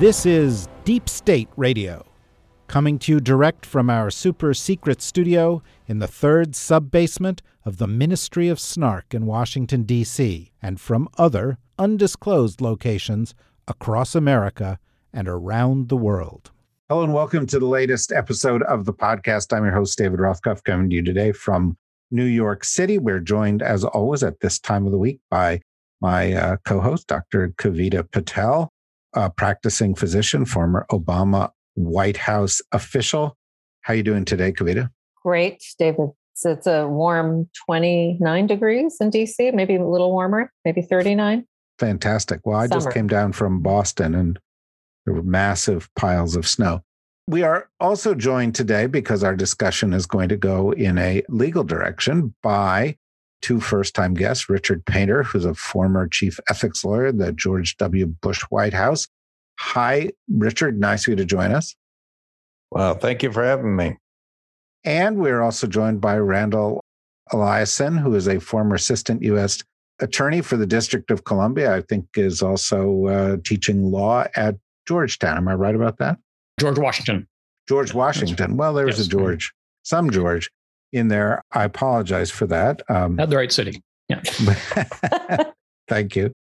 This is Deep State Radio, coming to you direct from our super secret studio in the third sub basement of the Ministry of Snark in Washington, D.C., and from other undisclosed locations across America and around the world. Hello and welcome to the latest episode of the podcast. I'm your host, David Rothkopf, coming to you today from New York City. We're joined, as always, at this time of the week by my uh, co host, Dr. Kavita Patel, a practicing physician, former Obama White House official. How you doing today, Kavita? Great, David. So it's a warm 29 degrees in DC, maybe a little warmer, maybe 39. Fantastic. Well, I Summer. just came down from Boston and there were massive piles of snow. We are also joined today because our discussion is going to go in a legal direction by two first time guests Richard Painter, who's a former chief ethics lawyer at the George W. Bush White House. Hi, Richard. Nice of you to join us. Well, thank you for having me. And we're also joined by Randall Eliason, who is a former assistant U.S. attorney for the District of Columbia. I think is also uh, teaching law at Georgetown. Am I right about that? George Washington. George Washington. Well, there's Yes. a George, some George in there. I apologize for that. Um, At the right city. Yeah. thank you.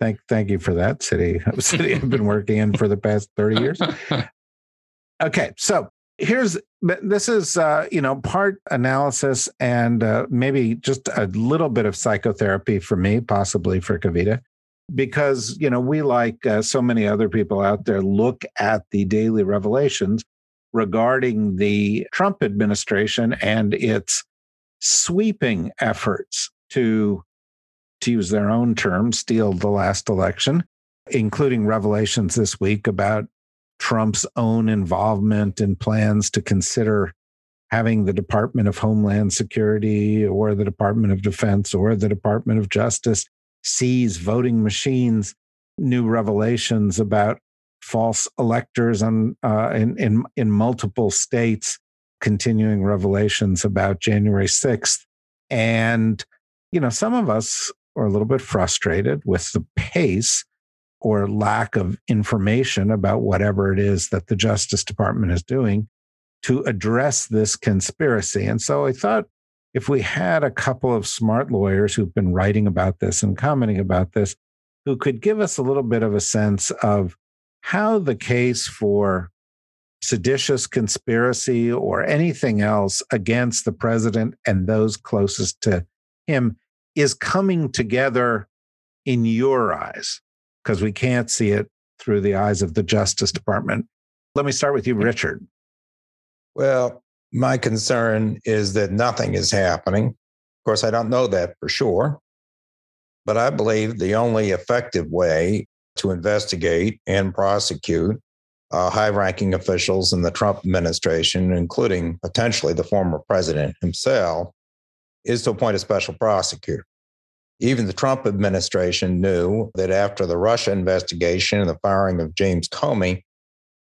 Thank, thank you for that city. City I've been working in for the past 30 years. Okay, so here's this is uh, you know part analysis and uh, maybe just a little bit of psychotherapy for me, possibly for Kavita, because you know we like uh, so many other people out there look at the daily revelations regarding the Trump administration and its sweeping efforts to to use their own term steal the last election including revelations this week about Trump's own involvement in plans to consider having the Department of Homeland Security or the Department of Defense or the Department of Justice seize voting machines, new revelations about false electors on, uh, in, in, in multiple states, continuing revelations about January 6th. And, you know, some of us are a little bit frustrated with the pace or lack of information about whatever it is that the Justice Department is doing to address this conspiracy. And so I thought if we had a couple of smart lawyers who've been writing about this and commenting about this, who could give us a little bit of a sense of how the case for seditious conspiracy or anything else against the president and those closest to him is coming together in your eyes because we can't see it through the eyes of the Justice Department. Let me start with you, Richard. Well, my concern is that nothing is happening. Of course, I don't know that for sure, but I believe the only effective way to investigate and prosecute uh, high ranking officials in the Trump administration, including potentially the former president himself, is to appoint a special prosecutor. Even the Trump administration knew that after the Russia investigation and the firing of James Comey,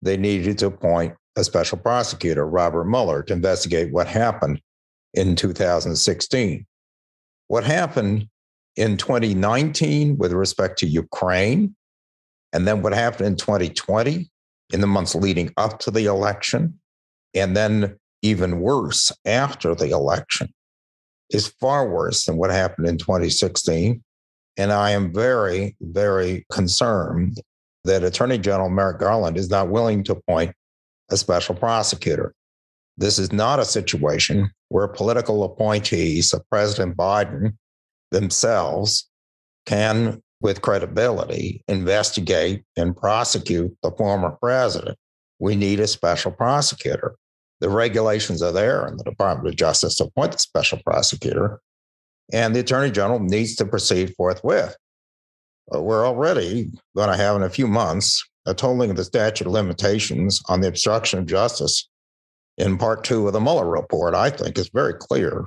they needed to appoint a special prosecutor, Robert Mueller, to investigate what happened in 2016. What happened in 2019 with respect to Ukraine, and then what happened in 2020 in the months leading up to the election, and then even worse after the election is far worse than what happened in 2016. And I am very, very concerned that Attorney General Merrick Garland is not willing to appoint a special prosecutor. This is not a situation where political appointees of President Biden themselves can, with credibility, investigate and prosecute the former president. We need a special prosecutor. The regulations are there in the Department of Justice to appoint the special prosecutor, and the Attorney General needs to proceed forthwith. Uh, We're already going to have in a few months a tolling of the statute of limitations on the obstruction of justice in part two of the Mueller report, I think is very clear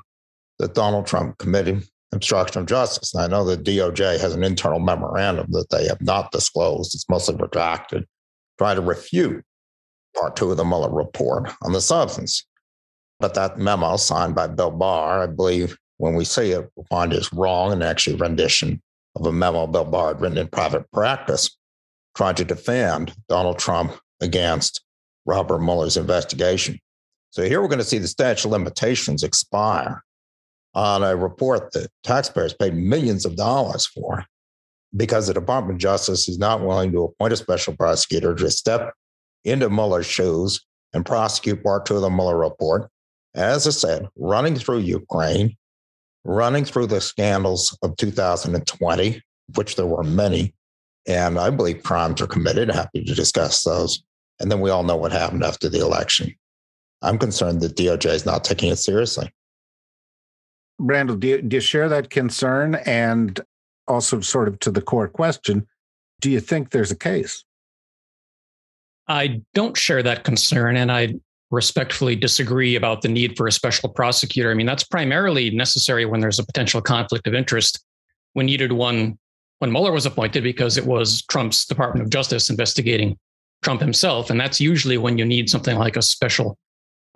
that Donald Trump committed obstruction of justice. And I know the DOJ has an internal memorandum that they have not disclosed, it's mostly redacted, trying to refute part two of the Mueller report on the substance. But that memo signed by Bill Barr, I believe, when we see it, we'll find is wrong and actually rendition of a memo Bill Barr had written in private practice, trying to defend Donald Trump against Robert Mueller's investigation. So here we're going to see the statute of limitations expire on a report that taxpayers paid millions of dollars for because the Department of Justice is not willing to appoint a special prosecutor to step into Mueller's shoes and prosecute part two of the Mueller report. As I said, running through Ukraine, running through the scandals of 2020, which there were many, and I believe crimes are committed. Happy to discuss those. And then we all know what happened after the election. I'm concerned that DOJ is not taking it seriously. Randall, do you, do you share that concern? And also, sort of to the core question, do you think there's a case? I don't share that concern, and I respectfully disagree about the need for a special prosecutor. I mean, that's primarily necessary when there's a potential conflict of interest. We needed one when Mueller was appointed because it was Trump's Department of Justice investigating Trump himself. And that's usually when you need something like a special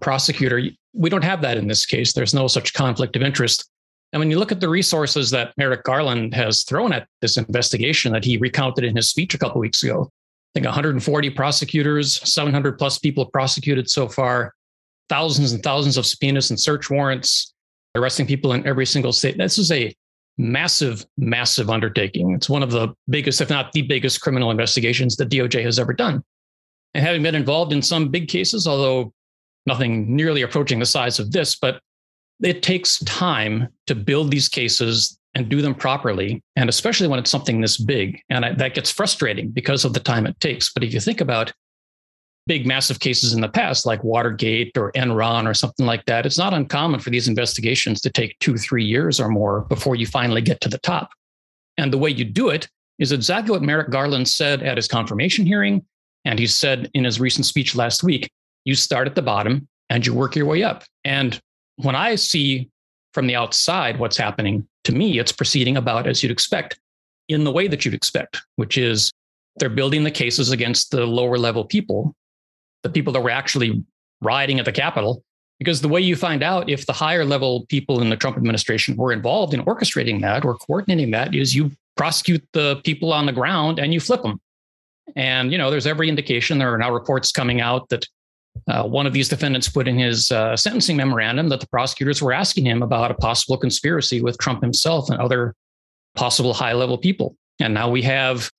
prosecutor. We don't have that in this case. There's no such conflict of interest. And when you look at the resources that Merrick Garland has thrown at this investigation that he recounted in his speech a couple weeks ago, I think 140 prosecutors, 700 plus people prosecuted so far, thousands and thousands of subpoenas and search warrants, arresting people in every single state. This is a massive, massive undertaking. It's one of the biggest, if not the biggest, criminal investigations the DOJ has ever done. And having been involved in some big cases, although nothing nearly approaching the size of this, but it takes time to build these cases and do them properly. And especially when it's something this big. And I, that gets frustrating because of the time it takes. But if you think about big, massive cases in the past, like Watergate or Enron or something like that, it's not uncommon for these investigations to take two, three years or more before you finally get to the top. And the way you do it is exactly what Merrick Garland said at his confirmation hearing. And he said in his recent speech last week you start at the bottom and you work your way up. And when I see from the outside what's happening, to me, it's proceeding about as you'd expect in the way that you'd expect, which is they're building the cases against the lower level people, the people that were actually rioting at the Capitol. Because the way you find out if the higher level people in the Trump administration were involved in orchestrating that or coordinating that is you prosecute the people on the ground and you flip them. And, you know, there's every indication there are now reports coming out that uh, one of these defendants put in his uh, sentencing memorandum that the prosecutors were asking him about a possible conspiracy with Trump himself and other possible high level people. And now we have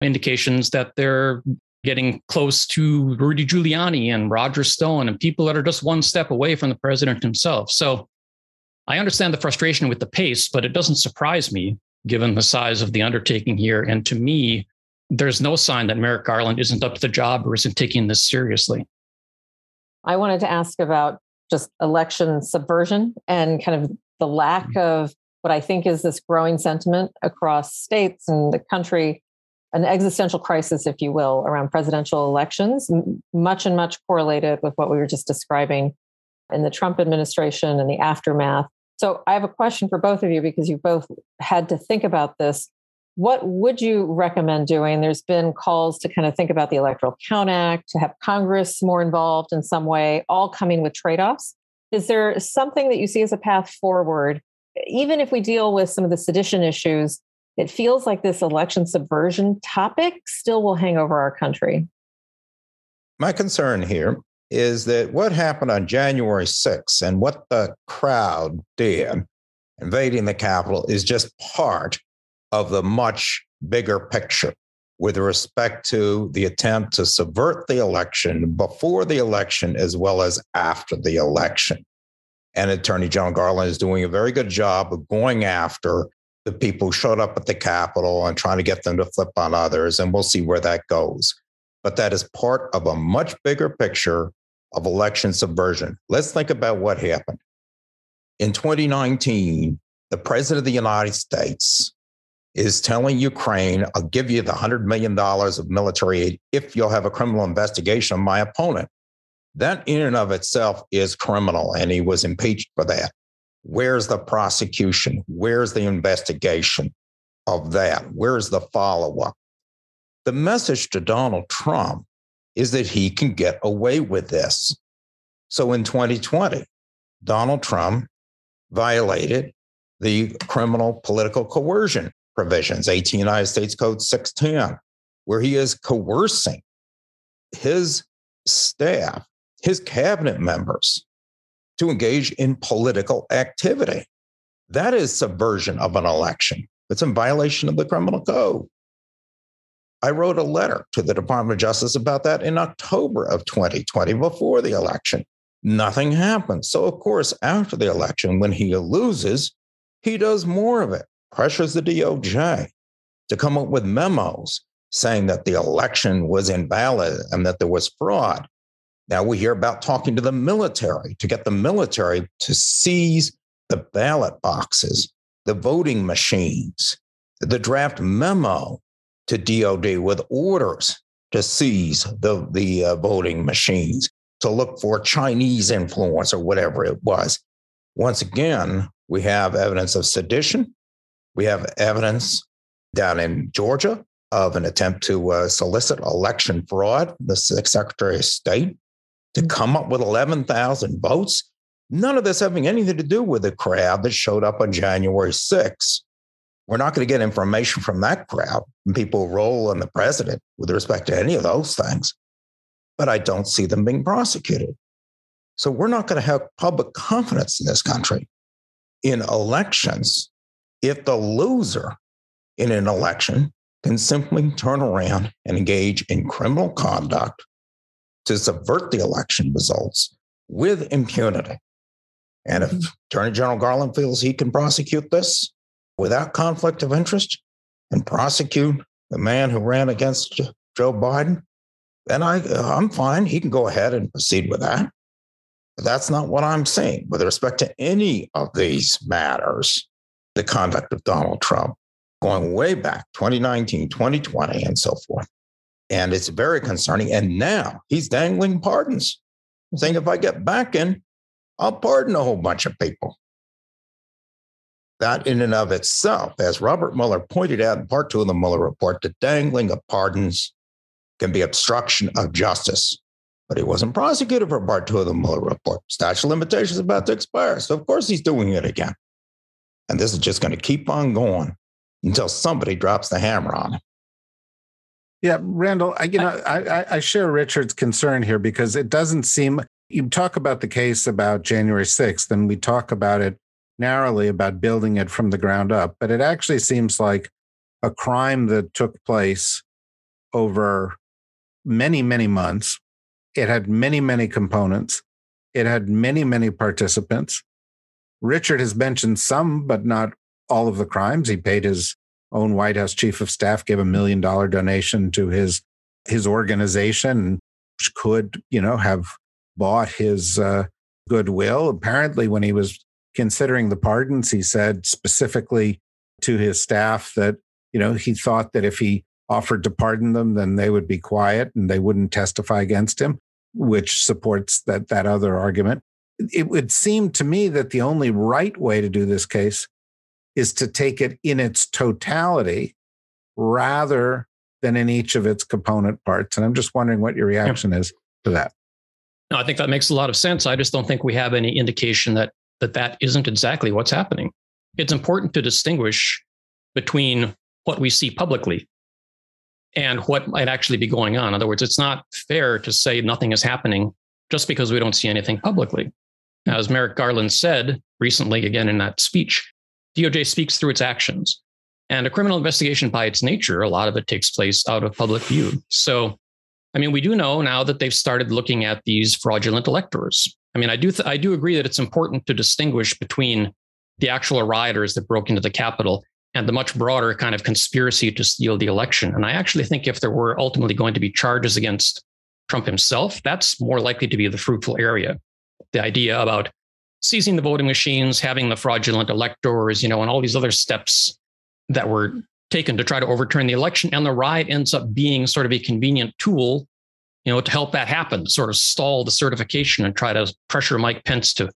indications that they're getting close to Rudy Giuliani and Roger Stone and people that are just one step away from the president himself. So I understand the frustration with the pace, but it doesn't surprise me given the size of the undertaking here. And to me, there's no sign that Merrick Garland isn't up to the job or isn't taking this seriously. I wanted to ask about just election subversion and kind of the lack mm-hmm. of what I think is this growing sentiment across states and the country, an existential crisis, if you will, around presidential elections, much and much correlated with what we were just describing in the Trump administration and the aftermath. So I have a question for both of you because you both had to think about this what would you recommend doing? There's been calls to kind of think about the Electoral Count Act, to have Congress more involved in some way, all coming with trade offs. Is there something that you see as a path forward? Even if we deal with some of the sedition issues, it feels like this election subversion topic still will hang over our country. My concern here is that what happened on January 6th and what the crowd did invading the Capitol is just part of the much bigger picture with respect to the attempt to subvert the election before the election as well as after the election. And Attorney General Garland is doing a very good job of going after the people who showed up at the Capitol and trying to get them to flip on others. And we'll see where that goes. But that is part of a much bigger picture of election subversion. Let's think about what happened. In 2019, the president of the United States is telling Ukraine, I'll give you the $100 million of military aid if you'll have a criminal investigation of my opponent. That in and of itself is criminal, and he was impeached for that. Where's the prosecution? Where's the investigation of that? Where's the follow up? The message to Donald Trump is that he can get away with this. So in 2020, Donald Trump violated the criminal political coercion provisions, 18 United States Code 610, where he is coercing his staff, his cabinet members to engage in political activity. That is subversion of an election. It's in violation of the criminal code. I wrote a letter to the Department of Justice about that in October of 2020, before the election. Nothing happened. So, of course, after the election, when he loses, he does more of it, pressures the DOJ to come up with memos saying that the election was invalid and that there was fraud. Now we hear about talking to the military to get the military to seize the ballot boxes, the voting machines, the draft memo to DOD with orders to seize the, the uh, voting machines, to look for Chinese influence or whatever it was. Once again, we have evidence of sedition. We have evidence down in Georgia of an attempt to uh, solicit election fraud, the Secretary of State, to come up with 11,000 votes. None of this having anything to do with the crowd that showed up on January 6th. We're not going to get information from that crowd and people roll on the president with respect to any of those things. But I don't see them being prosecuted. So we're not going to have public confidence in this country in elections if the loser in an election can simply turn around and engage in criminal conduct to subvert the election results with impunity. And if Attorney General Garland feels he can prosecute this, without conflict of interest and prosecute the man who ran against Joe Biden, then I, uh, I'm fine. He can go ahead and proceed with that. But that's not what I'm saying with respect to any of these matters, the conduct of Donald Trump going way back 2019, 2020, and so forth. And it's very concerning. And now he's dangling pardons, saying if I get back in, I'll pardon a whole bunch of people. That, in and of itself, as Robert Mueller pointed out in part two of the Mueller report, the dangling of pardons can be obstruction of justice. But he wasn't prosecuted for part two of the Mueller report. Statute of limitations about to expire. So, of course, he's doing it again. And this is just going to keep on going until somebody drops the hammer on him. Yeah, Randall, I, you know, I, I share Richard's concern here because it doesn't seem you talk about the case about January 6th, and we talk about it narrowly about building it from the ground up, but it actually seems like a crime that took place over many, many months. It had many, many components. It had many, many participants. Richard has mentioned some, but not all of the crimes. He paid his own White House chief of staff, gave a million dollar donation to his his organization, which could, you know, have bought his uh, goodwill. Apparently, when he was considering the pardons, he said specifically to his staff that, you know, he thought that if he offered to pardon them, then they would be quiet and they wouldn't testify against him, which supports that, that other argument. It would seem to me that the only right way to do this case is to take it in its totality rather than in each of its component parts. And I'm just wondering what your reaction is to that. No, I think that makes a lot of sense. I just don't think we have any indication that that that isn't exactly what's happening. It's important to distinguish between what we see publicly and what might actually be going on. In other words, it's not fair to say nothing is happening just because we don't see anything publicly. As Merrick Garland said recently, again in that speech, DOJ speaks through its actions. And a criminal investigation, by its nature, a lot of it takes place out of public view. So, I mean, we do know now that they've started looking at these fraudulent electors. I mean, I do th- I do agree that it's important to distinguish between the actual rioters that broke into the Capitol and the much broader kind of conspiracy to steal the election. And I actually think if there were ultimately going to be charges against Trump himself, that's more likely to be the fruitful area. The idea about seizing the voting machines, having the fraudulent electors, you know, and all these other steps that were taken to try to overturn the election. And the riot ends up being sort of a convenient tool, you know, to help that happen, sort of stall the certification and try to pressure Mike Pence to,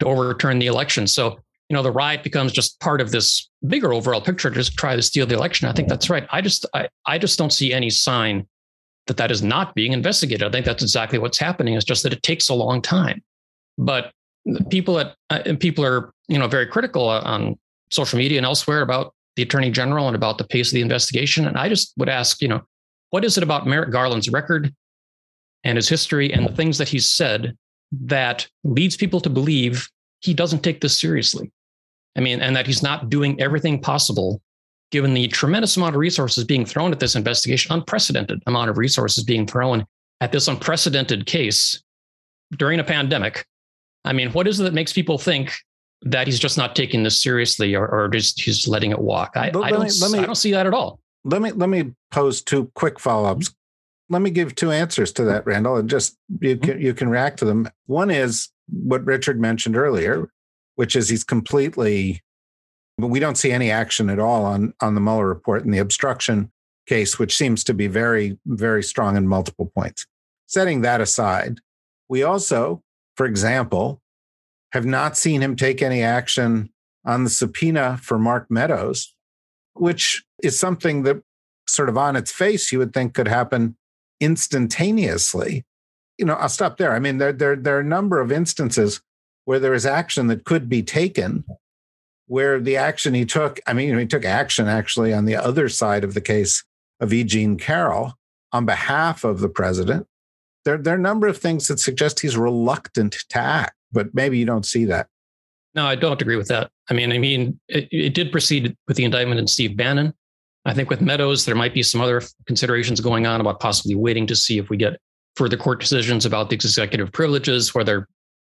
to overturn the election. So, you know, the riot becomes just part of this bigger overall picture to just try to steal the election. I think that's right. I just, I, I just don't see any sign that that is not being investigated. I think that's exactly what's happening. It's just that it takes a long time. But people that uh, and people are you know very critical on social media and elsewhere about the attorney general and about the pace of the investigation. And I just would ask, you know, what is it about Merrick Garland's record and his history and the things that he's said that leads people to believe he doesn't take this seriously? I mean, and that he's not doing everything possible given the tremendous amount of resources being thrown at this investigation, unprecedented amount of resources being thrown at this unprecedented case during a pandemic. I mean, what is it that makes people think that he's just not taking this seriously or, or just he's letting it walk? I, I don't, me, me, I don't see that at all. Let me let me pose two quick follow-ups. Let me give two answers to that, Randall, and just you mm-hmm. can you can react to them. One is what Richard mentioned earlier, which is he's completely but we don't see any action at all on on the Mueller report and the obstruction case, which seems to be very, very strong in multiple points. Setting that aside, we also, for example, have not seen him take any action on the subpoena for Mark Meadows, which is something that sort of on its face you would think could happen instantaneously. You know, I'll stop there. I mean, there, there, there are a number of instances where there is action that could be taken where the action he took, I mean, he took action actually on the other side of the case of E. Jean Carroll on behalf of the president. There, there are a number of things that suggest he's reluctant to act, but maybe you don't see that. No, I don't agree with that. I mean, I mean, it, it did proceed with the indictment in Steve Bannon. I think with Meadows, there might be some other considerations going on about possibly waiting to see if we get further court decisions about the executive privileges, whether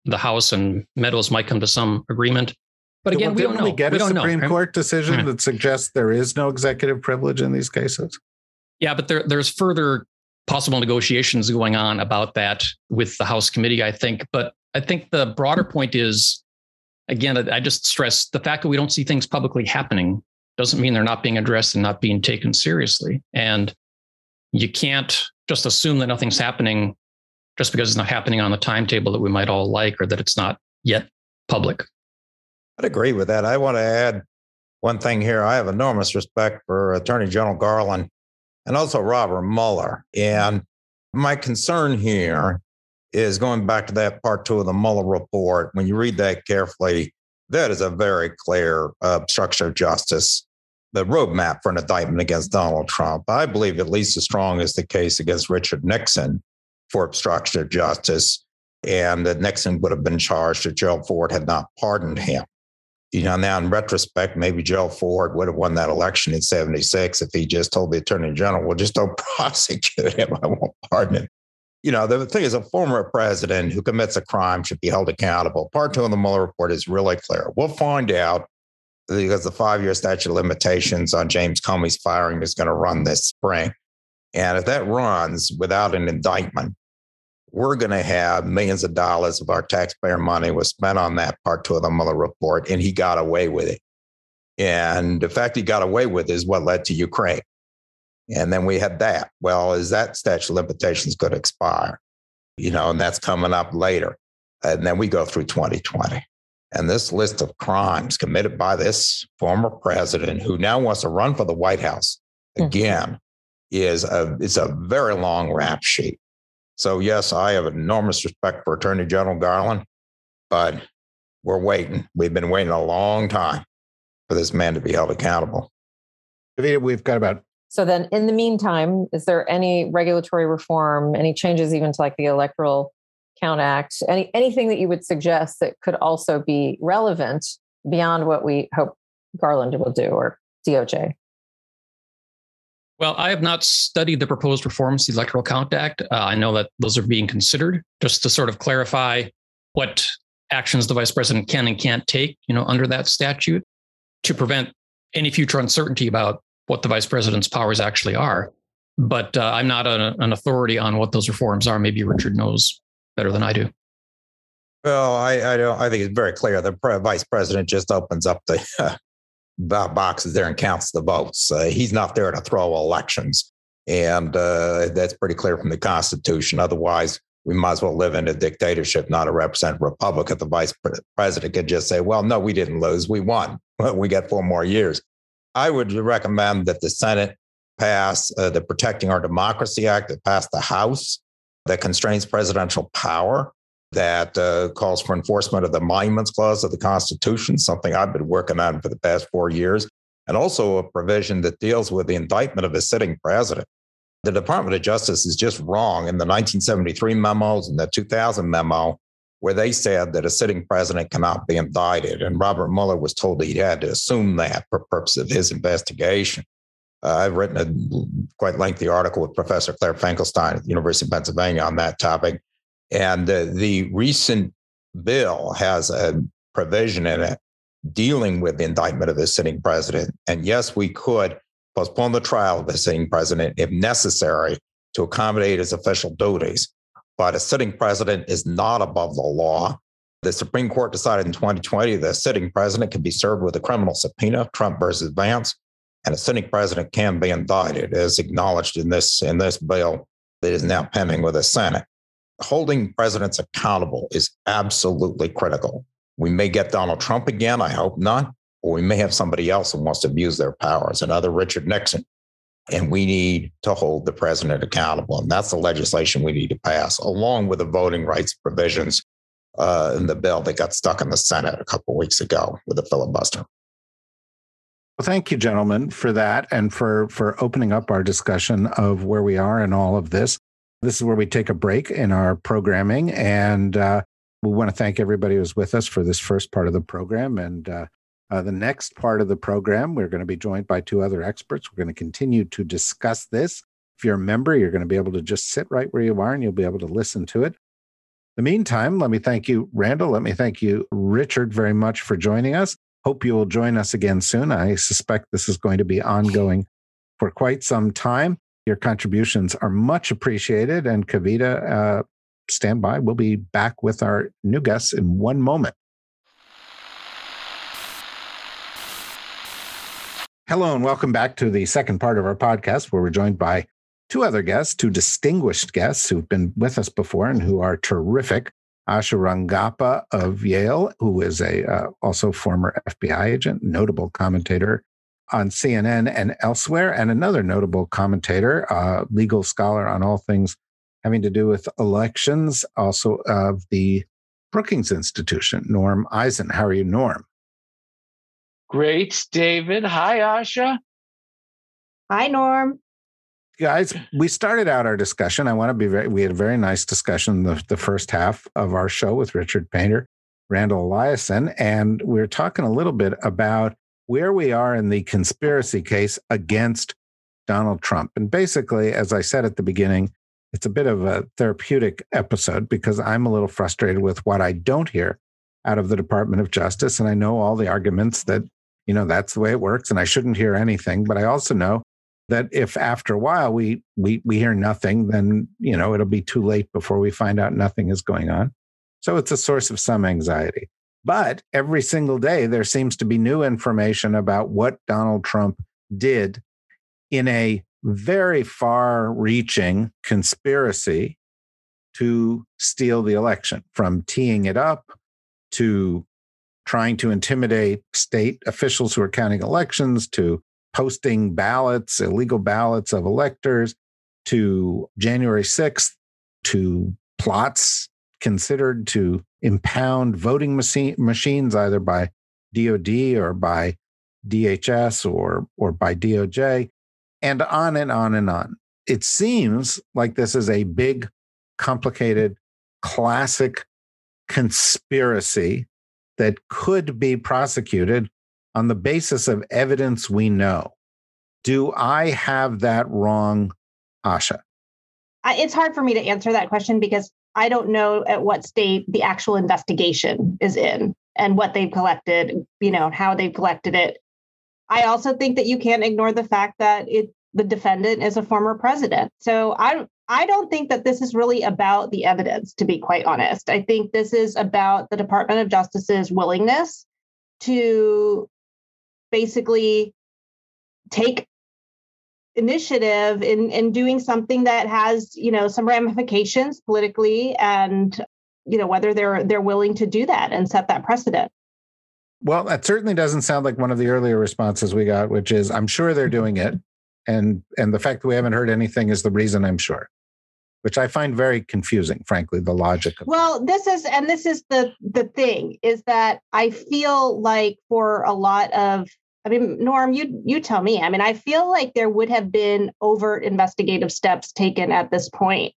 the House and Meadows might come to some agreement. But again, well, we don't know. We get a Supreme know, Court decision that suggests there is no executive privilege in these cases. Yeah, but there, there's further possible negotiations going on about that with the House committee, I think. But I think the broader point is, again, I just stress the fact that we don't see things publicly happening doesn't mean they're not being addressed and not being taken seriously. And you can't just assume that nothing's happening just because it's not happening on the timetable that we might all like or that it's not yet public. I'd agree with that. I want to add one thing here. I have enormous respect for Attorney General Garland and also Robert Mueller. And my concern here is going back to that part two of the Mueller report. When you read that carefully, that is a very clear uh, obstruction of justice, the roadmap for an indictment against Donald Trump. I believe at least as strong as the case against Richard Nixon for obstruction of justice, and that Nixon would have been charged if Gerald Ford had not pardoned him you know, now in retrospect, maybe Joe Ford would have won that election in 76 if he just told the attorney general, well, just don't prosecute him. I won't pardon him. You know, the thing is, a former president who commits a crime should be held accountable. Part two of the Mueller report is really clear. We'll find out because the five year statute of limitations on James Comey's firing is going to run this spring. And if that runs without an indictment, we're going to have millions of dollars of our taxpayer money was spent on that part two of the Mueller report, and he got away with it. And the fact he got away with is what led to Ukraine. And then we had that. Well, is that statute of limitations going to expire? You know, and that's coming up later. And then we go through 2020. And this list of crimes committed by this former president who now wants to run for the White House hmm. again mm-hmm. is a is a very long rap sheet. So, yes, I have enormous respect for Attorney General Garland, but we're waiting. We've been waiting a long time for this man to be held accountable. We've got about. So, then in the meantime, is there any regulatory reform, any changes even to like the Electoral Count Act, any, anything that you would suggest that could also be relevant beyond what we hope Garland will do or DOJ? Well, I have not studied the proposed reforms to the Electoral Count Act. Uh, I know that those are being considered. Just to sort of clarify what actions the vice president can and can't take, you know, under that statute to prevent any future uncertainty about what the vice president's powers actually are. But uh, I'm not a, an authority on what those reforms are. Maybe Richard knows better than I do. Well, I, I don't. I think it's very clear. The vice president just opens up the boxes there and counts the votes. Uh, he's not there to throw elections. And uh, that's pretty clear from the Constitution. Otherwise, we might as well live in a dictatorship, not a representative republic. If the vice president could just say, well, no, we didn't lose, we won. we got four more years. I would recommend that the Senate pass uh, the Protecting Our Democracy Act that passed the House that constrains presidential power, that uh, calls for enforcement of the Emoluments Clause of the Constitution, something I've been working on for the past four years, and also a provision that deals with the indictment of a sitting president. The Department of Justice is just wrong in the 1973 memos and the 2000 memo, where they said that a sitting president cannot be indicted. And Robert Mueller was told he had to assume that for purpose of his investigation. Uh, I've written a quite lengthy article with Professor Claire Finkelstein at the University of Pennsylvania on that topic. And the recent bill has a provision in it dealing with the indictment of the sitting president. And yes, we could postpone the trial of the sitting president if necessary to accommodate his official duties. But a sitting president is not above the law. The Supreme Court decided in 2020 the sitting president can be served with a criminal subpoena, Trump versus Vance, and a sitting president can be indicted, as acknowledged in this in this bill that is now pending with the Senate. Holding presidents accountable is absolutely critical. We may get Donald Trump again. I hope not. Or we may have somebody else who wants to abuse their powers, another Richard Nixon. And we need to hold the president accountable. And that's the legislation we need to pass, along with the voting rights provisions uh, in the bill that got stuck in the Senate a couple weeks ago with a filibuster. Well, thank you, gentlemen, for that and for for opening up our discussion of where we are in all of this. This is where we take a break in our programming, and uh, we want to thank everybody who's with us for this first part of the program. And uh, uh, the next part of the program, we're going to be joined by two other experts. We're going to continue to discuss this. If you're a member, you're going to be able to just sit right where you are, and you'll be able to listen to it. In the meantime, let me thank you, Randall. Let me thank you, Richard, very much for joining us. Hope you will join us again soon. I suspect this is going to be ongoing for quite some time. Your contributions are much appreciated. And Kavita, uh, stand by. We'll be back with our new guests in one moment. Hello, and welcome back to the second part of our podcast, where we're joined by two other guests, two distinguished guests who've been with us before and who are terrific. Asha Rangappa of Yale, who is a uh, also former FBI agent, notable commentator on CNN and elsewhere, and another notable commentator, uh, legal scholar on all things having to do with elections, also of the Brookings Institution, Norm Eisen. How are you, Norm? Great, David. Hi, Asha. Hi, Norm guys, we started out our discussion. I want to be very, we had a very nice discussion the, the first half of our show with Richard Painter, Randall Eliason, and we are talking a little bit about where we are in the conspiracy case against Donald Trump. And basically, as I said at the beginning, it's a bit of a therapeutic episode because I'm a little frustrated with what I don't hear out of the Department of Justice. And I know all the arguments that, you know, that's the way it works and I shouldn't hear anything. But I also know that if after a while we we we hear nothing, then you know it'll be too late before we find out nothing is going on. So it's a source of some anxiety. But every single day there seems to be new information about what Donald Trump did in a very far reaching conspiracy to steal the election, from teeing it up to trying to intimidate state officials who are counting elections to posting ballots, illegal ballots of electors to January 6th, to plots considered to impound voting machine, machines either by DOD or by DHS or, or by DOJ, and on and on and on. It seems like this is a big, complicated, classic conspiracy that could be prosecuted on the basis of evidence we know. Do I have that wrong, Asha? It's hard for me to answer that question because I don't know at what state the actual investigation is in and what they've collected, you know, how they've collected it. I also think that you can't ignore the fact that it the defendant is a former president. So I I don't think that this is really about the evidence, to be quite honest. I think this is about the Department of Justice's willingness to basically take initiative in in doing something that has you know some ramifications politically and you know whether they're they're willing to do that and set that precedent. Well that certainly doesn't sound like one of the earlier responses we got which is i'm sure they're mm-hmm. doing it. And and the fact that we haven't heard anything is the reason i'm sure which i find very confusing frankly the logic of well this is and this is the the thing is that i feel like for a lot of I mean, Norm, you you tell me. I mean, I feel like there would have been overt investigative steps taken at this point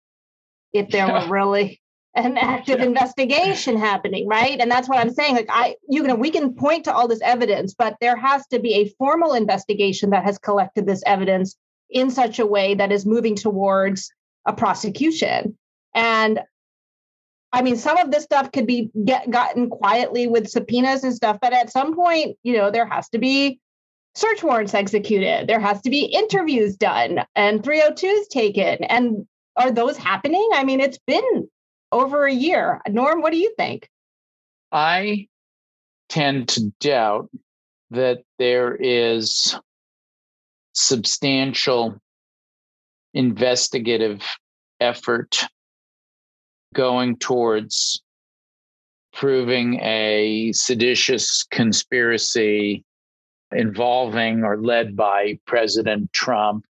if there yeah. were really an active yeah. investigation happening, right? And that's what I'm saying. Like, I, you know, we can point to all this evidence, but there has to be a formal investigation that has collected this evidence in such a way that is moving towards a prosecution. And I mean, some of this stuff could be get gotten quietly with subpoenas and stuff, but at some point, you know, there has to be search warrants executed. There has to be interviews done and 302s taken. And are those happening? I mean, it's been over a year. Norm, what do you think? I tend to doubt that there is substantial investigative effort going towards proving a seditious conspiracy involving or led by President Trump.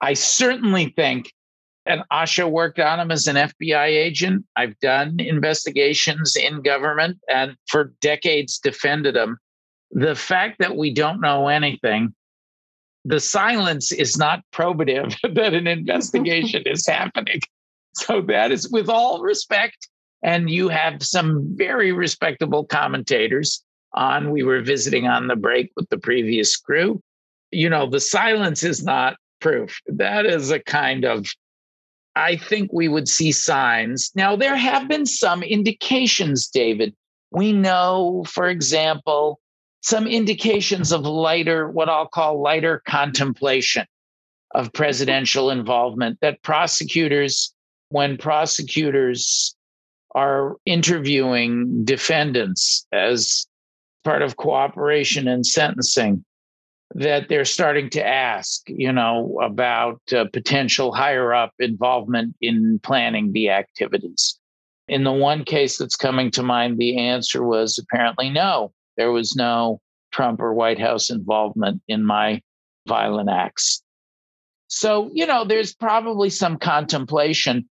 I certainly think, and Asha worked on him as an FBI agent. I've done investigations in government and for decades defended him. The fact that we don't know anything, the silence is not probative that an investigation is happening. So that is with all respect. And you have some very respectable commentators on. We were visiting on the break with the previous crew. You know, the silence is not proof. That is a kind of, I think we would see signs. Now, there have been some indications, David. We know, for example, some indications of lighter, what I'll call lighter contemplation of presidential involvement, that prosecutors when prosecutors are interviewing defendants as part of cooperation and sentencing that they're starting to ask, you know, about uh, potential higher up involvement in planning the activities. In the one case that's coming to mind, the answer was apparently no. There was no Trump or White House involvement in my violent acts. So, you know, there's probably some contemplation.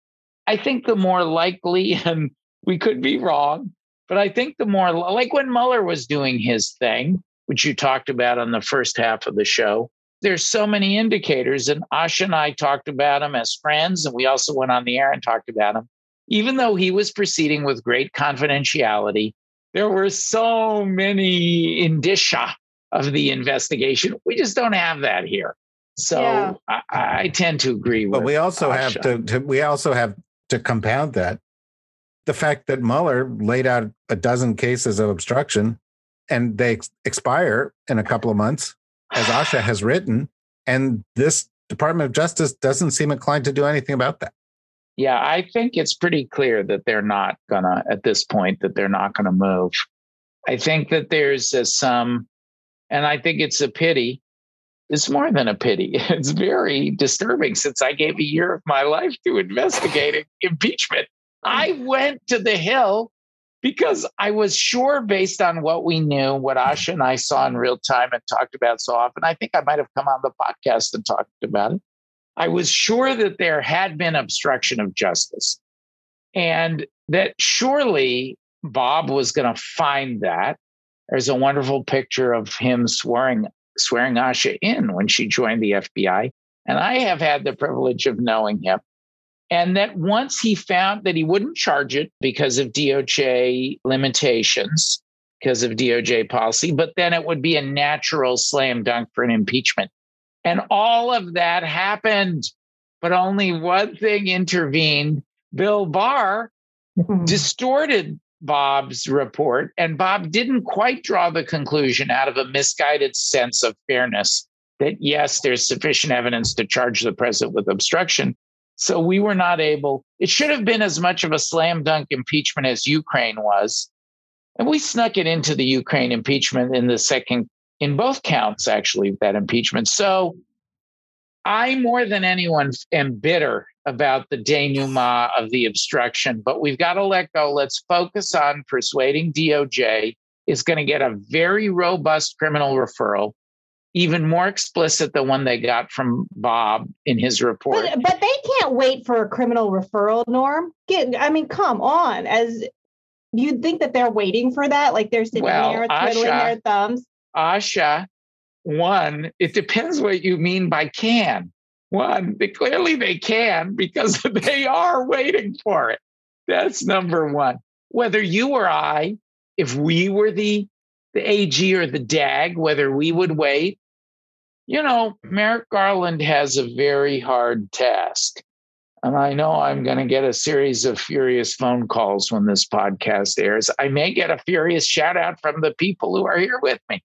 I think the more likely, and we could be wrong, but I think the more like when Mueller was doing his thing, which you talked about on the first half of the show, there's so many indicators. And Asha and I talked about him as friends, and we also went on the air and talked about him. Even though he was proceeding with great confidentiality, there were so many indicia of the investigation. We just don't have that here. So yeah. I, I, tend to agree. But we also Asha. have to, to, we also have to compound that the fact that Mueller laid out a dozen cases of obstruction and they ex- expire in a couple of months, as Asha has written, and this Department of Justice doesn't seem inclined to do anything about that. Yeah, I think it's pretty clear that they're not gonna at this point that they're not gonna move. I think that there's a, some, and I think it's a pity. It's more than a pity. It's very disturbing since I gave a year of my life to investigating impeachment I mm. went to the Hill because I was sure, based on what we knew, what mm. Asha and I saw in real time and talked about so often, I think I might have come on the podcast and talked about it. I was sure that there had been obstruction of justice and that surely Bob was going to find that. There's a wonderful picture of him swearing swearing Asha in when she joined the FBI. And I have had the privilege of knowing him. And that once he found that he wouldn't charge it because of DOJ limitations, because of DOJ policy, but then it would be a natural slam dunk for an impeachment. And all of that happened, but only one thing intervened. Bill Barr distorted Bob's report, and Bob didn't quite draw the conclusion out of a misguided sense of fairness that yes, there's sufficient evidence to charge the president with obstruction. So we were not able, it should have been as much of a slam dunk impeachment as Ukraine was. And we snuck it into the Ukraine impeachment in the second in both counts, actually, that impeachment. So I, more than anyone, am bitter about the denouement of the obstruction, but we've got to let go. Let's focus on persuading DOJ is going to get a very robust criminal referral, even more explicit than one they got from Bob in his report. But, but they can't wait for a criminal referral, Norm. Get, I mean, come on. As you'd think that they're waiting for that, like they're sitting Well, there twiddling Asha- their thumbs. Asha, one, it depends what you mean by can. One, they, clearly they can because they are waiting for it. That's number one. Whether you or I, if we were the, the AG or the DAG, whether we would wait, you know, Merrick Garland has a very hard task. And I know I'm going to get a series of furious phone calls when this podcast airs. I may get a furious shout out from the people who are here with me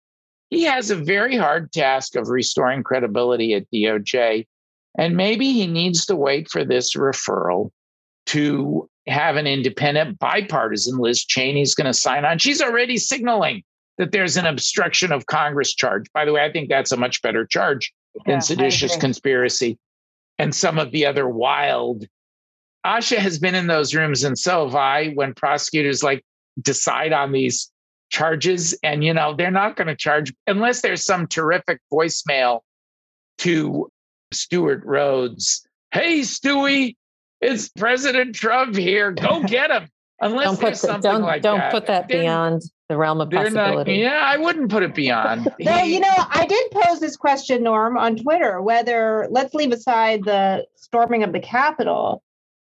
he has a very hard task of restoring credibility at DOJ. And maybe he needs to wait for this referral to have an independent bipartisan Liz Cheney's going to sign on. She's already signaling that there's an obstruction of Congress charge. By the way, I think that's a much better charge Yeah, than seditious conspiracy and some of the other wild. Asha has been in those rooms, and so have I, when prosecutors like decide on these charges. And, you know, they're not going to charge unless there's some terrific voicemail to Stewart Rhodes. Hey, Stewie, it's President Trump here. Go get him. Unless Don't put something don't like don't that. put that They're- beyond the realm of they're not, possibility. yeah, I wouldn't put it beyond. Well, you know, I did pose this question, Norm, on Twitter whether, let's leave aside the storming of the Capitol,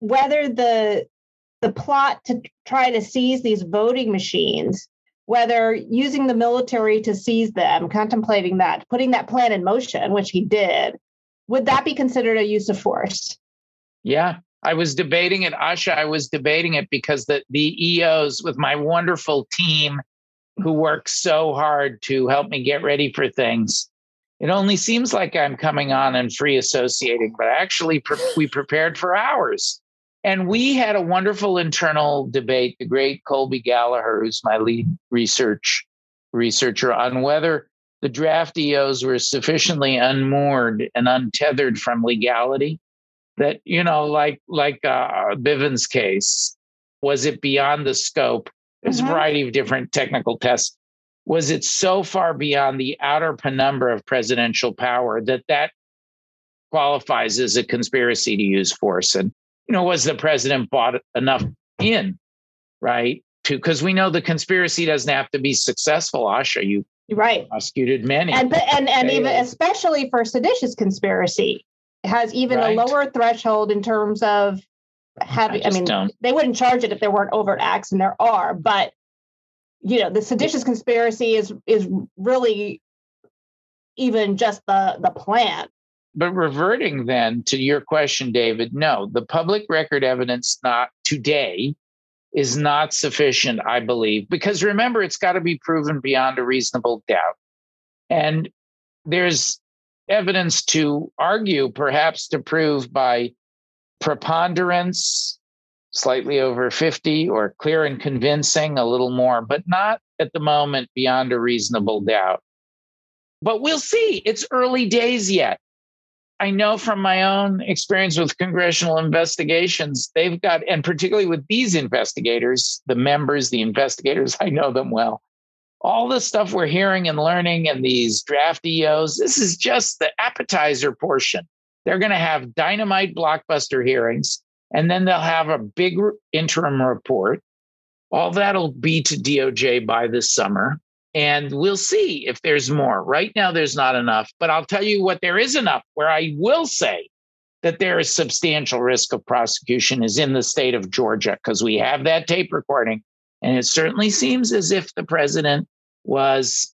whether the the plot to try to seize these voting machines, whether using the military to seize them, contemplating that, putting that plan in motion, which he did, would that be considered a use of force? Yeah, I was debating it, Asha. I was debating it because the the EOs with my wonderful team who work so hard to help me get ready for things. It only seems like I'm coming on and free associating, but actually pre- we prepared for hours. And we had a wonderful internal debate, the great Colby Gallagher, who's my lead research researcher, on whether the draft EOs were sufficiently unmoored and untethered from legality that you know like like uh Bivens case was it beyond the scope? There's Mhm. a variety of different technical tests. Was it so far beyond the outer penumbra of presidential power that that qualifies as a conspiracy to use force? And you know was the president bought enough in right to because we know the conspiracy doesn't have to be successful asha. You Right. prosecuted many and and and even especially for seditious conspiracy has even Right. a lower threshold in terms of having i, just mean don't. they wouldn't charge it if there weren't overt acts and there are but you know the seditious conspiracy is is really even just the the plan But reverting then to your question, David, no, the public record evidence not today is not sufficient, I believe, because remember, it's got to be proven beyond a reasonable doubt. And there's evidence to argue, perhaps to prove by preponderance, slightly over 50, or clear and convincing, a little more, but not at the moment beyond a reasonable doubt. But we'll see. It's early days yet. I know from my own experience with congressional investigations, they've got, and particularly with these investigators, the members, the investigators, I know them well. All the stuff we're hearing and learning and these draft EOs, this is just the appetizer portion. They're going to have dynamite blockbuster hearings, and then they'll have a big interim report. All that'll be to DOJ by this summer and we'll see if there's more. Right now, there's not enough, but I'll tell you what there is enough where I will say that there is substantial risk of prosecution is in the state of Georgia because we have that tape recording. And it certainly seems as if the president was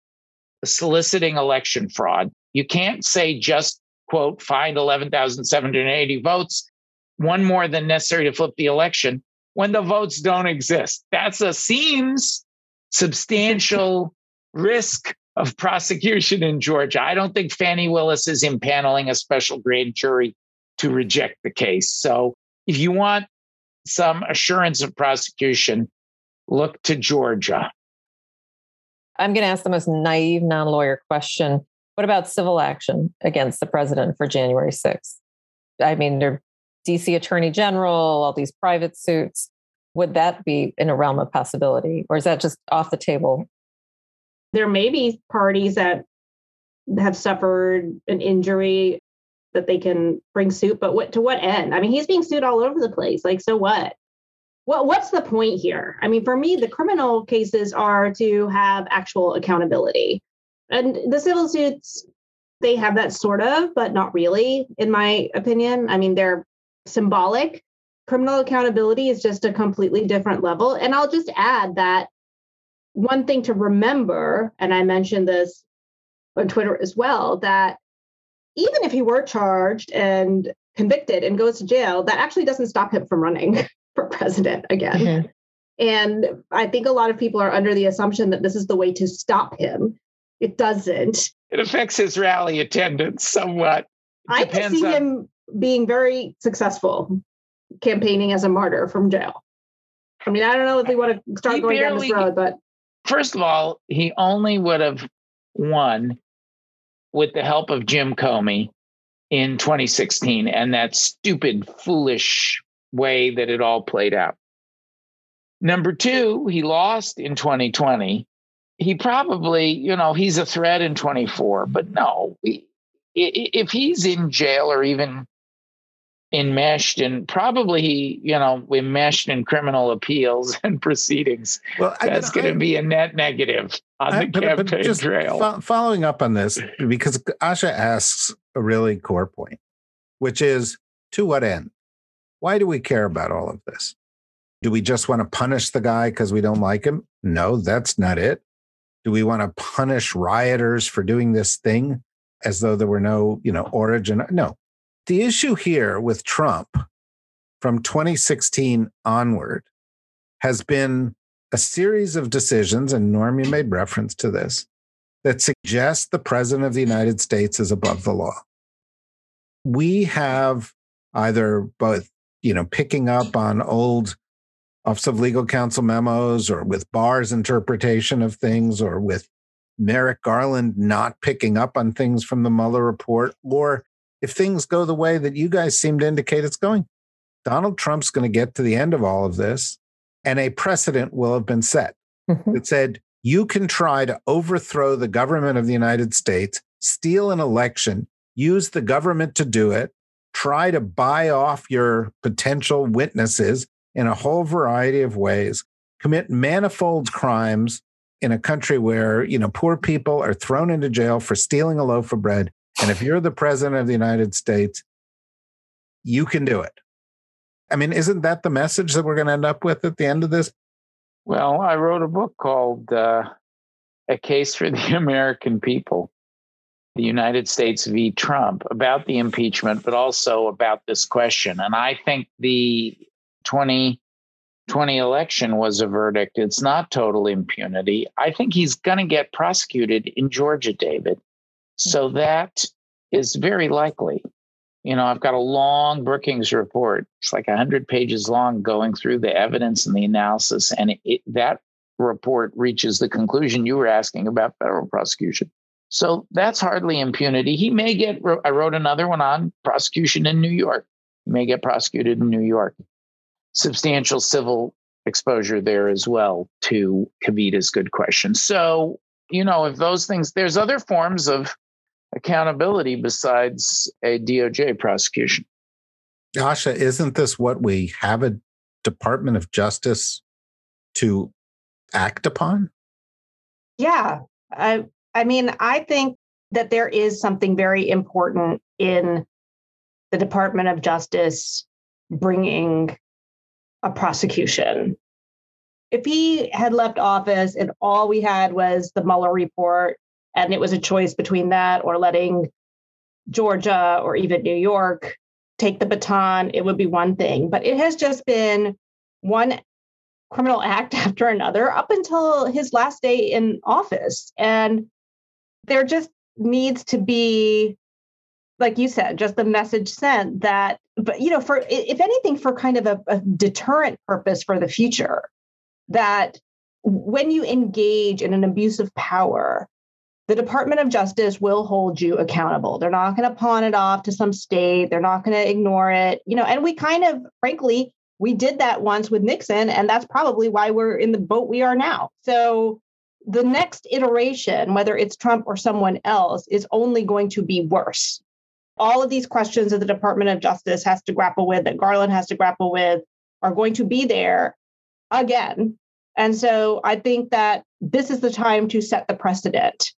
soliciting election fraud. You can't say just, quote, find 11,780 votes, one more than necessary to flip the election when the votes don't exist. That's a seems substantial risk of prosecution in Georgia. I don't think Fani Willis is impaneling a special grand jury to reject the case. So if you want some assurance of prosecution, look to Georgia. I'm going to ask the most naive non lawyer question. What about civil action against the president for January 6th? I mean, there DC Attorney General, all these private suits. Would that be in a realm of possibility, or is that just off the table? There may be parties that have suffered an injury that they can bring suit, but what to what end? I mean, he's being sued all over the place. Like, so what? Well, what's the point here? I mean, for me, the criminal cases are to have actual accountability. And the civil suits, they have that sort of, but not really, in my opinion. I mean, they're symbolic. Criminal accountability is just a completely different level. And I'll just add that one thing to remember, and I mentioned this on Twitter as well, that even if he were charged and convicted and goes to jail, that actually doesn't stop him from running for president again. Mm-hmm. And I think a lot of people are under the assumption that this is the way to stop him. It doesn't. It affects his rally attendance somewhat. I can see on... him being very successful campaigning as a martyr from jail. I mean, I don't know if we want to start he going barely, down this road, but first of all, he only would have won with the help of Jim Comey in 2016 and that stupid, foolish way that it all played out. Number two, he lost in 2020. He probably, you know, he's a threat in 24, but no, if he's in jail or even enmeshed and probably you know enmeshed in criminal appeals and proceedings. Well that's going to be a net negative on I, the but, campaign but just trail fo- following up on this because asha asks a really core point which is to what end? Why do we care about all of this? Do we just want to punish the guy because we don't like him? No that's not it. Do we want to punish rioters for doing this thing as though there were no you know origin? No the issue here with Trump from 2016 onward has been a series of decisions, and Norm, you made reference to this, that suggest the president of the United States is above the law. We have either both, you know, picking up on old Office of Legal Counsel memos or with Barr's interpretation of things or with Merrick Garland not picking up on things from the Mueller report or if things go the way that you guys seem to indicate it's going, Donald Trump's going to get to the end of all of this and a precedent will have been set mm-hmm. that said you can try to overthrow the government of the United States, steal an election, use the government to do it, try to buy off your potential witnesses in a whole variety of ways, commit manifold crimes in a country where, you know, poor people are thrown into jail for stealing a loaf of bread and if you're the president of the United States, you can do it. I mean, isn't that the message that we're going to end up with at the end of this? Well, I wrote a book called uh, A Case for the American People, the United States v. Trump, about the impeachment, but also about this question. And I think the 2020 election was a verdict. It's not total impunity. I think he's going to get prosecuted in Georgia, David. So that is very likely. You know, I've got a long Brookings report. It's like 100 pages long going through the evidence and the analysis. And it, that report reaches the conclusion you were asking about federal prosecution. So that's hardly impunity. He may get, I wrote another one on prosecution in New York. He may get prosecuted in New York. Substantial civil exposure there as well to Kavita's good question. So, you know, if those things, there's other forms of accountability besides a DOJ prosecution. Asha, isn't this what we have a Department of Justice to act upon? Yeah. I I mean, I think that there is something very important in the Department of Justice bringing a prosecution. If he had left office and all we had was the Mueller report and it was a choice between that or letting Georgia or even New York take the baton, it would be one thing. But it has just been one criminal act after another up until his last day in office. And there just needs to be, like you said, just the message sent that, but you know, for if anything, for kind of a, a deterrent purpose for the future, that when you engage in an abuse of power, the Department of Justice will hold you accountable. They're not going to pawn it off to some state. They're not going to ignore it. You know, and we kind of, frankly, we did that once with Nixon, and that's probably why we're in the boat we are now. So the next iteration, whether it's Trump or someone else, is only going to be worse. All of these questions that the Department of Justice has to grapple with, that Garland has to grapple with, are going to be there again. And so I think that this is the time to set the precedent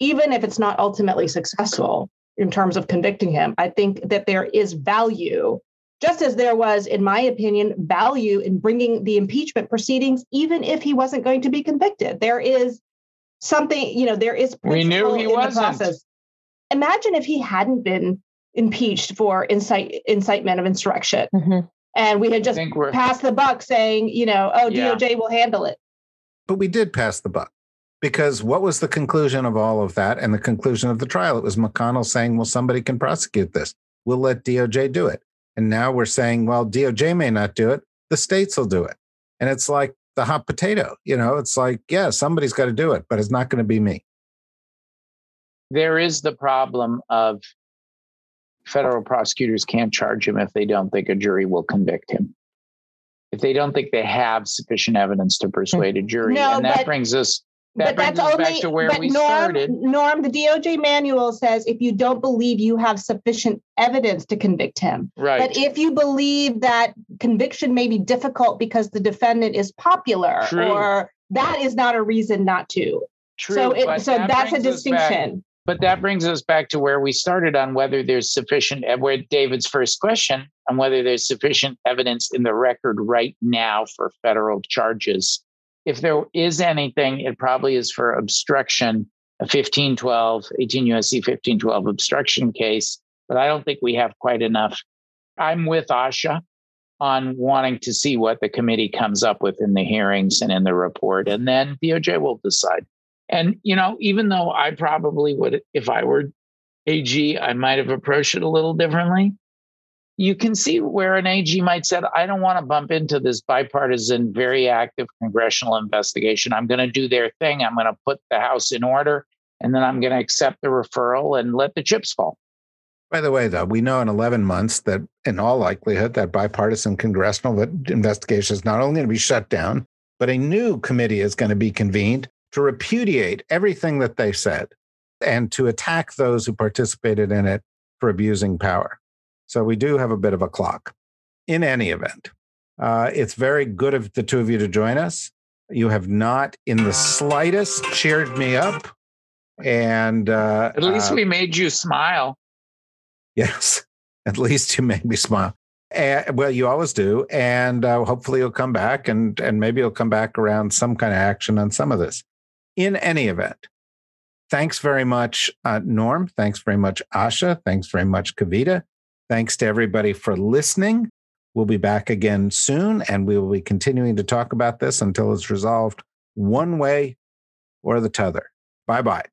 even if it's not ultimately successful in terms of convicting him, I think that there is value, just as there was, in my opinion, value in bringing the impeachment proceedings, even if he wasn't going to be convicted. There is something, you know, there is. We knew he wasn't. Imagine if he hadn't been impeached for incite, incitement of insurrection. Mm-hmm. And we had just passed the buck saying, you know, oh, yeah. DOJ will handle it. But we did pass the buck because what was the conclusion of all of that and the conclusion of the trial? It was McConnell saying, well, somebody can prosecute this. We'll let DOJ do it. And now we're saying, well, DOJ may not do it. The states will do it. And it's like the hot potato. You know, it's like, yeah, somebody's got to do it, but it's not going to be me. There is the problem of federal prosecutors can't charge him if they don't think a jury will convict him. If they don't think they have sufficient evidence to persuade a jury. No, and that but- brings us that but that's only, back to where we Norm, started. Norm, the DOJ manual says if you don't believe you have sufficient evidence to convict him. Right. But if you believe that conviction may be difficult because the defendant is popular True. or that is not a reason not to. True. So, it, so that that's a distinction. But that brings us back to where we started on whether there's sufficient, uh, where David's first question on whether there's sufficient evidence in the record right now for federal charges if there is anything, it probably is for obstruction, a 1512, 18 USC 1512 obstruction case. But I don't think we have quite enough. I'm with Asha on wanting to see what the committee comes up with in the hearings and in the report, and then DOJ will decide. And, you know, even though I probably would, if I were AG, I might have approached it a little differently you can see where an AG might say, I don't want to bump into this bipartisan, very active congressional investigation. I'm going to do their thing. I'm going to put the House in order, and then I'm going to accept the referral and let the chips fall. By the way, though, we know in 11 months that, in all likelihood, that bipartisan congressional investigation is not only going to be shut down, but a new committee is going to be convened to repudiate everything that they said and to attack those who participated in it for abusing power. So we do have a bit of a clock. In any event, uh, it's very good of the two of you to join us. You have not in the slightest cheered me up. And uh, at least uh, we made you smile. Yes, at least you made me smile. And, well, you always do, and uh, hopefully you'll come back, and and maybe you'll come back around some kind of action on some of this. In any event, thanks very much, uh, Norm. Thanks very much, Asha. Thanks very much, Kavita. Thanks to everybody for listening. We'll be back again soon, and we will be continuing to talk about this until it's resolved one way or the t'other. Bye bye.